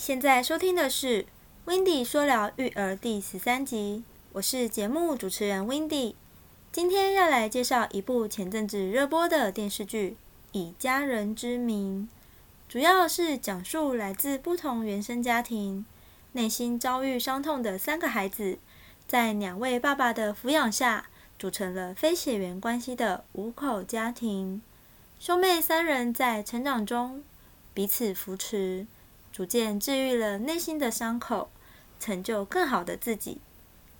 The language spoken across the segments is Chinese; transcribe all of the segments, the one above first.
现在收听的是《Windy 说聊育儿》第十三集，我是节目主持人 Windy。今天要来介绍一部前阵子热播的电视剧《以家人之名》，主要是讲述来自不同原生家庭、内心遭遇伤痛的三个孩子，在两位爸爸的抚养下，组成了非血缘关系的五口家庭。兄妹三人在成长中彼此扶持。逐渐治愈了内心的伤口，成就更好的自己，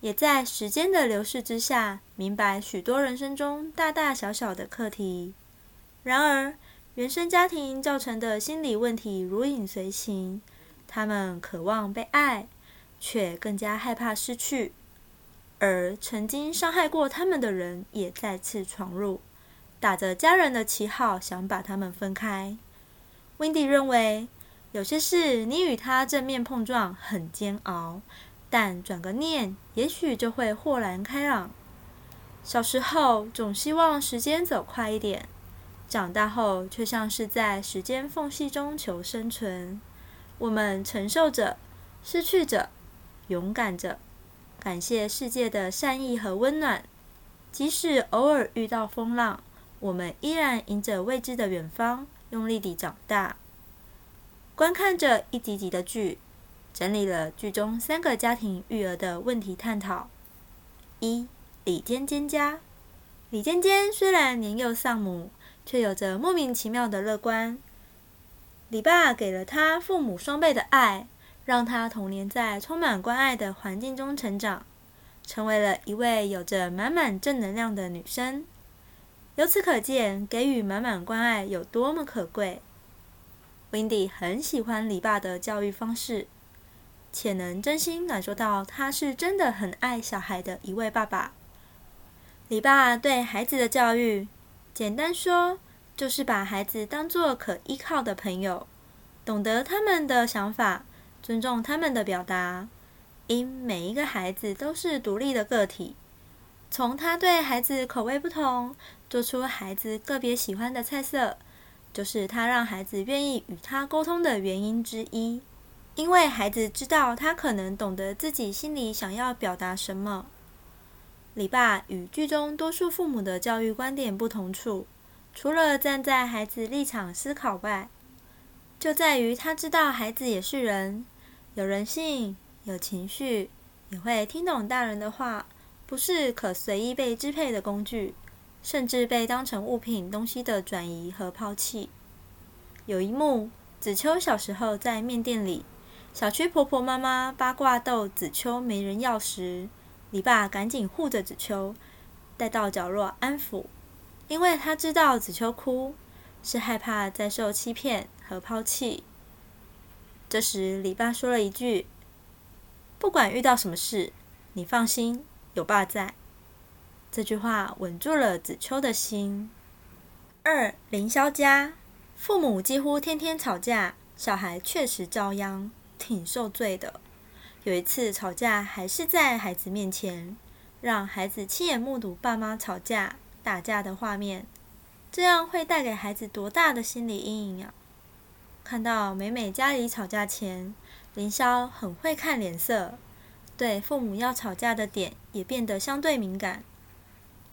也在时间的流逝之下，明白许多人生中大大小小的课题。然而，原生家庭造成的心理问题如影随形，他们渴望被爱，却更加害怕失去。而曾经伤害过他们的人也再次闯入，打着家人的旗号，想把他们分开。Wendy 认为。有些事，你与他正面碰撞很煎熬，但转个念，也许就会豁然开朗。小时候总希望时间走快一点，长大后却像是在时间缝隙中求生存。我们承受着，失去着，勇敢着，感谢世界的善意和温暖。即使偶尔遇到风浪，我们依然迎着未知的远方，用力地长大。观看着一集集的剧，整理了剧中三个家庭育儿的问题探讨。一李尖尖家，李尖尖虽然年幼丧母，却有着莫名其妙的乐观。李爸给了他父母双倍的爱，让他童年在充满关爱的环境中成长，成为了一位有着满满正能量的女生。由此可见，给予满满关爱有多么可贵。Wendy 很喜欢李爸的教育方式，且能真心感受到他是真的很爱小孩的一位爸爸。李爸对孩子的教育，简单说就是把孩子当做可依靠的朋友，懂得他们的想法，尊重他们的表达。因每一个孩子都是独立的个体，从他对孩子口味不同，做出孩子个别喜欢的菜色。就是他让孩子愿意与他沟通的原因之一，因为孩子知道他可能懂得自己心里想要表达什么。李爸与剧中多数父母的教育观点不同处，除了站在孩子立场思考外，就在于他知道孩子也是人，有人性，有情绪，也会听懂大人的话，不是可随意被支配的工具。甚至被当成物品、东西的转移和抛弃。有一幕，子秋小时候在面店里，小区婆婆妈妈八卦逗子秋没人要时，李爸赶紧护着子秋，带到角落安抚，因为他知道子秋哭是害怕再受欺骗和抛弃。这时，李爸说了一句：“不管遇到什么事，你放心，有爸在。”这句话稳住了子秋的心。二凌霄家，父母几乎天天吵架，小孩确实遭殃，挺受罪的。有一次吵架，还是在孩子面前，让孩子亲眼目睹爸妈吵架、打架的画面，这样会带给孩子多大的心理阴影啊！看到美美家里吵架前，凌霄很会看脸色，对父母要吵架的点也变得相对敏感。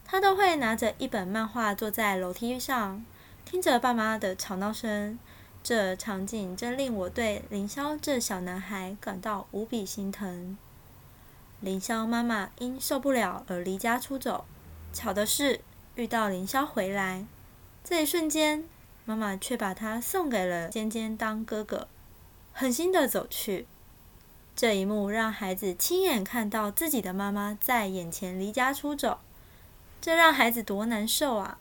他都会拿着一本漫画坐在楼梯上，听着爸妈的吵闹声。这场景真令我对凌霄这小男孩感到无比心疼。凌霄妈妈因受不了而离家出走，巧的是遇到凌霄回来，这一瞬间，妈妈却把他送给了尖尖当哥哥，狠心的走去。这一幕让孩子亲眼看到自己的妈妈在眼前离家出走。这让孩子多难受啊！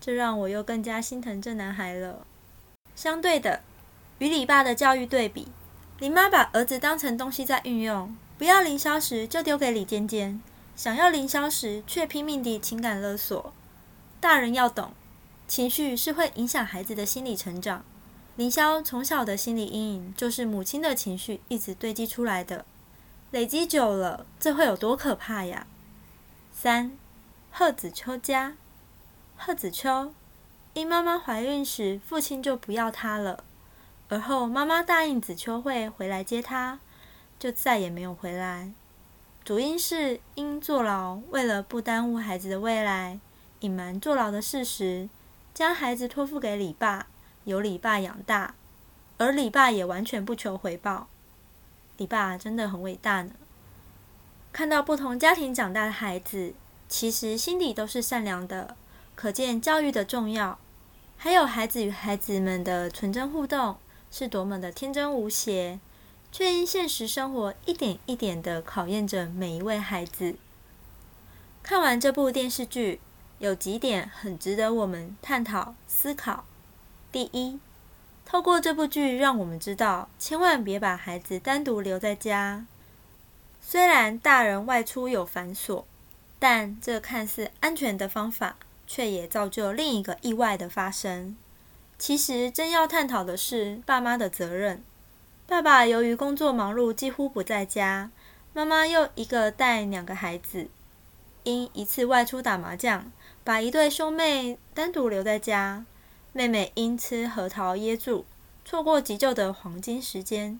这让我又更加心疼这男孩了。相对的，与李爸的教育对比，林妈把儿子当成东西在运用，不要凌霄时就丢给李尖尖，想要凌霄时却拼命地情感勒索。大人要懂，情绪是会影响孩子的心理成长。凌霄从小的心理阴影就是母亲的情绪一直堆积出来的，累积久了，这会有多可怕呀？三。贺子秋家，贺子秋因妈妈怀孕时父亲就不要她了，而后妈妈答应子秋会回来接他，就再也没有回来。主因是因坐牢，为了不耽误孩子的未来，隐瞒坐牢的事实，将孩子托付给李爸，由李爸养大，而李爸也完全不求回报。李爸真的很伟大呢。看到不同家庭长大的孩子，其实心底都是善良的，可见教育的重要。还有孩子与孩子们的纯真互动，是多么的天真无邪。却因现实生活一点一点的考验着每一位孩子。看完这部电视剧，有几点很值得我们探讨思考。第一，透过这部剧，让我们知道，千万别把孩子单独留在家。虽然大人外出有繁琐，但这看似安全的方法，却也造就另一个意外的发生。其实，真要探讨的是爸妈的责任。爸爸由于工作忙碌，几乎不在家。妈妈又一个带两个孩子，因一次外出打麻将，把一对兄妹单独留在家。妹妹因吃核桃噎住，错过急救的黄金时间，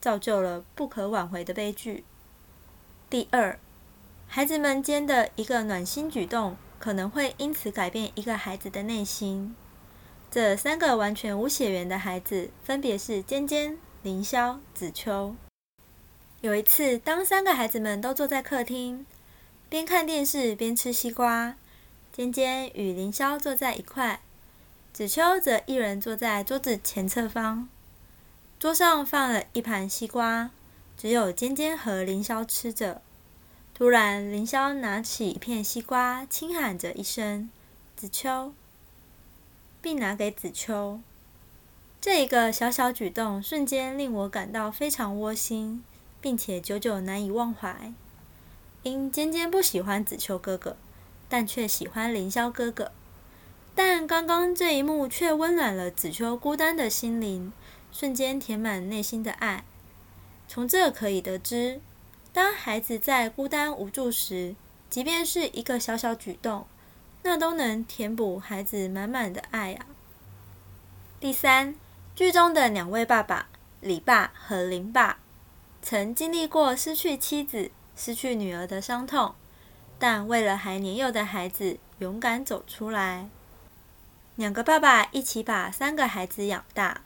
造就了不可挽回的悲剧。第二，孩子们间的一个暖心举动，可能会因此改变一个孩子的内心。这三个完全无血缘的孩子，分别是尖尖。凌霄、子秋。有一次，当三个孩子们都坐在客厅，边看电视边吃西瓜，尖尖与凌霄坐在一块，子秋则一人坐在桌子前侧方。桌上放了一盘西瓜，只有尖尖和凌霄吃着。突然，凌霄拿起一片西瓜，轻喊着一声“子秋”，并拿给子秋。这一个小小举动，瞬间令我感到非常窝心，并且久久难以忘怀。因尖尖不喜欢子秋哥哥，但却喜欢凌霄哥哥。但刚刚这一幕却温暖了子秋孤单的心灵，瞬间填满内心的爱。从这可以得知，当孩子在孤单无助时，即便是一个小小举动，那都能填补孩子满满的爱啊。第三。剧中的两位爸爸李爸和林爸，曾经历过失去妻子、失去女儿的伤痛，但为了还年幼的孩子，勇敢走出来。两个爸爸一起把三个孩子养大。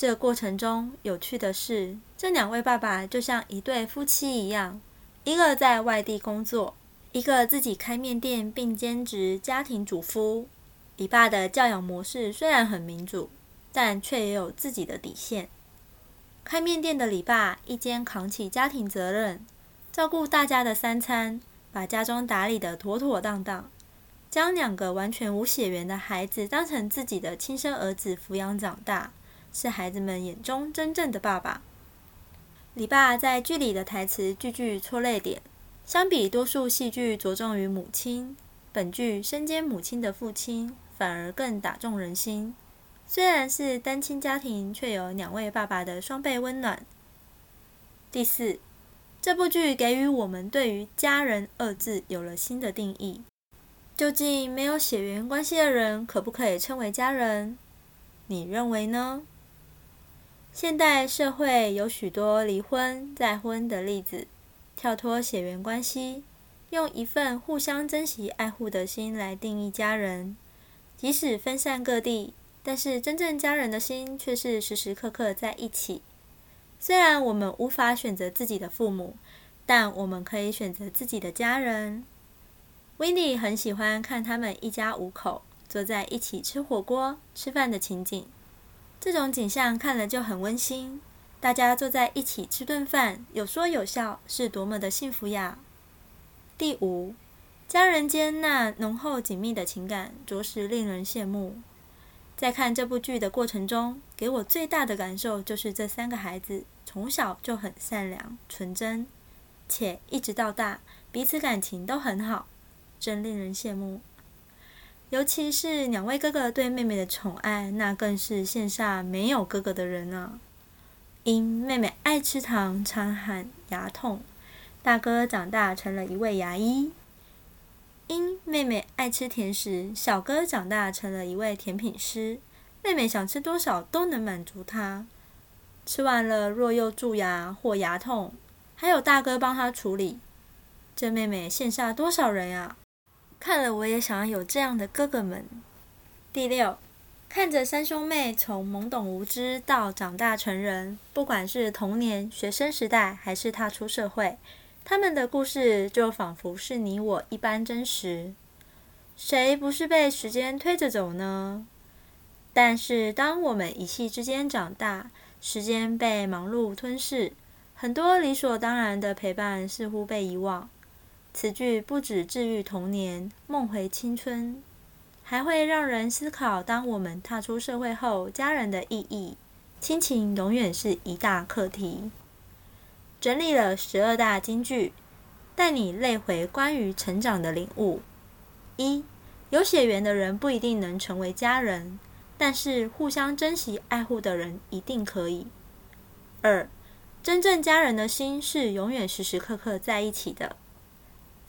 这过程中，有趣的是，这两位爸爸就像一对夫妻一样，一个在外地工作，一个自己开面店并兼职家庭主夫。李爸的教养模式虽然很民主。但却也有自己的底线。开面店的李爸一肩扛起家庭责任，照顾大家的三餐，把家中打理得妥妥当当，将两个完全无血缘的孩子当成自己的亲生儿子抚养长大，是孩子们眼中真正的爸爸。李爸在剧里的台词句句戳泪点，相比多数戏剧着重于母亲，本剧身兼母亲的父亲反而更打中人心。虽然是单亲家庭，却有两位爸爸的双倍温暖。第四，这部剧给予我们对于“家人”二字有了新的定义。究竟没有血缘关系的人，可不可以称为家人？你认为呢？现代社会有许多离婚再婚的例子，跳脱血缘关系，用一份互相珍惜爱护的心来定义家人，即使分散各地。但是，真正家人的心却是时时刻刻在一起。虽然我们无法选择自己的父母，但我们可以选择自己的家人。Windy 很喜欢看他们一家五口坐在一起吃火锅、吃饭的情景。这种景象看了就很温馨。大家坐在一起吃顿饭，有说有笑，是多么的幸福呀！第五，家人间那浓厚紧密的情感，着实令人羡慕。在看这部剧的过程中，给我最大的感受就是这三个孩子从小就很善良、纯真，且一直到大彼此感情都很好，真令人羡慕。尤其是两位哥哥对妹妹的宠爱，那更是线下没有哥哥的人啊！因妹妹爱吃糖，常喊牙痛，大哥长大成了一位牙医。因妹妹爱吃甜食，小哥长大成了一位甜品师。妹妹想吃多少都能满足他。吃完了若又蛀牙或牙痛，还有大哥帮他处理。这妹妹羡煞多少人呀！看了我也想有这样的哥哥们。第六，看着三兄妹从懵懂无知到长大成人，不管是童年、学生时代，还是踏出社会，他们的故事就仿佛是你我一般真实。谁不是被时间推着走呢？但是当我们一夕之间长大，时间被忙碌吞噬，很多理所当然的陪伴似乎被遗忘。此句不止治愈童年、梦回青春，还会让人思考：当我们踏出社会后，家人的意义、亲情永远是一大课题。整理了十二大金句，带你类回关于成长的领悟：一、有血缘的人不一定能成为家人，但是互相珍惜、爱护的人一定可以；二、真正家人的心是永远时时刻刻在一起的。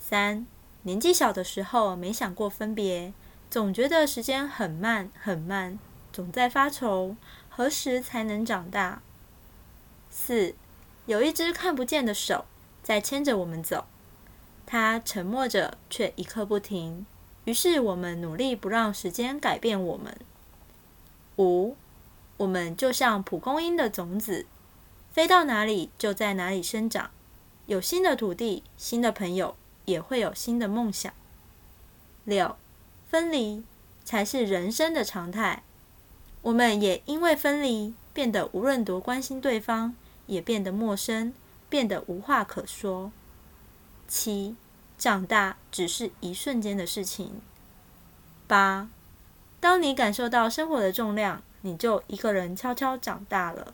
三年纪小的时候没想过分别，总觉得时间很慢很慢，总在发愁何时才能长大。四有一只看不见的手在牵着我们走，它沉默着却一刻不停，于是我们努力不让时间改变我们。五我们就像蒲公英的种子，飞到哪里就在哪里生长，有新的土地，新的朋友。也会有新的梦想。六，分离才是人生的常态。我们也因为分离，变得无论多关心对方，也变得陌生，变得无话可说。七，长大只是一瞬间的事情。八，当你感受到生活的重量，你就一个人悄悄长大了。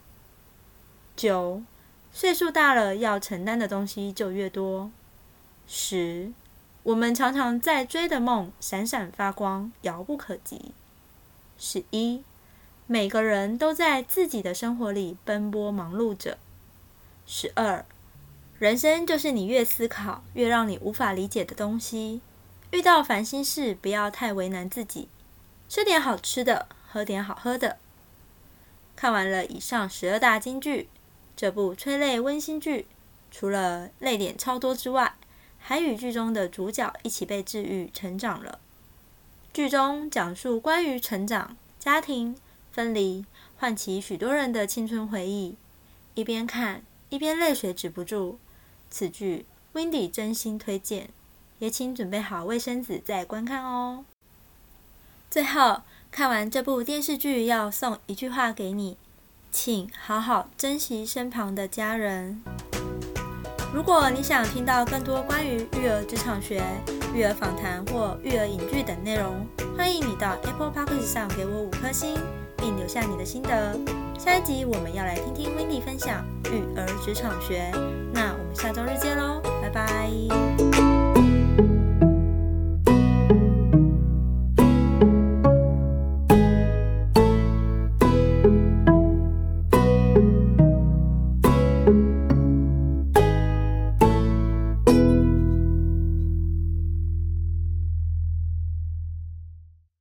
九，岁数大了，要承担的东西就越多。十，我们常常在追的梦闪闪发光，遥不可及。十一，每个人都在自己的生活里奔波忙碌着。十二，人生就是你越思考，越让你无法理解的东西。遇到烦心事，不要太为难自己，吃点好吃的，喝点好喝的。看完了以上十二大金句，这部催泪温馨剧，除了泪点超多之外，还与剧中的主角一起被治愈、成长了。剧中讲述关于成长、家庭分离，唤起许多人的青春回忆。一边看一边泪水止不住。此剧 w i n d y 真心推荐，也请准备好卫生纸再观看哦。最后，看完这部电视剧，要送一句话给你：请好好珍惜身旁的家人。如果你想听到更多关于育儿职场学、育儿访谈或育儿影剧等内容，欢迎你到 Apple Podcast 上给我五颗星，并留下你的心得。下一集我们要来听听 Wendy 分享育儿职场学，那我们下周日见喽，拜拜。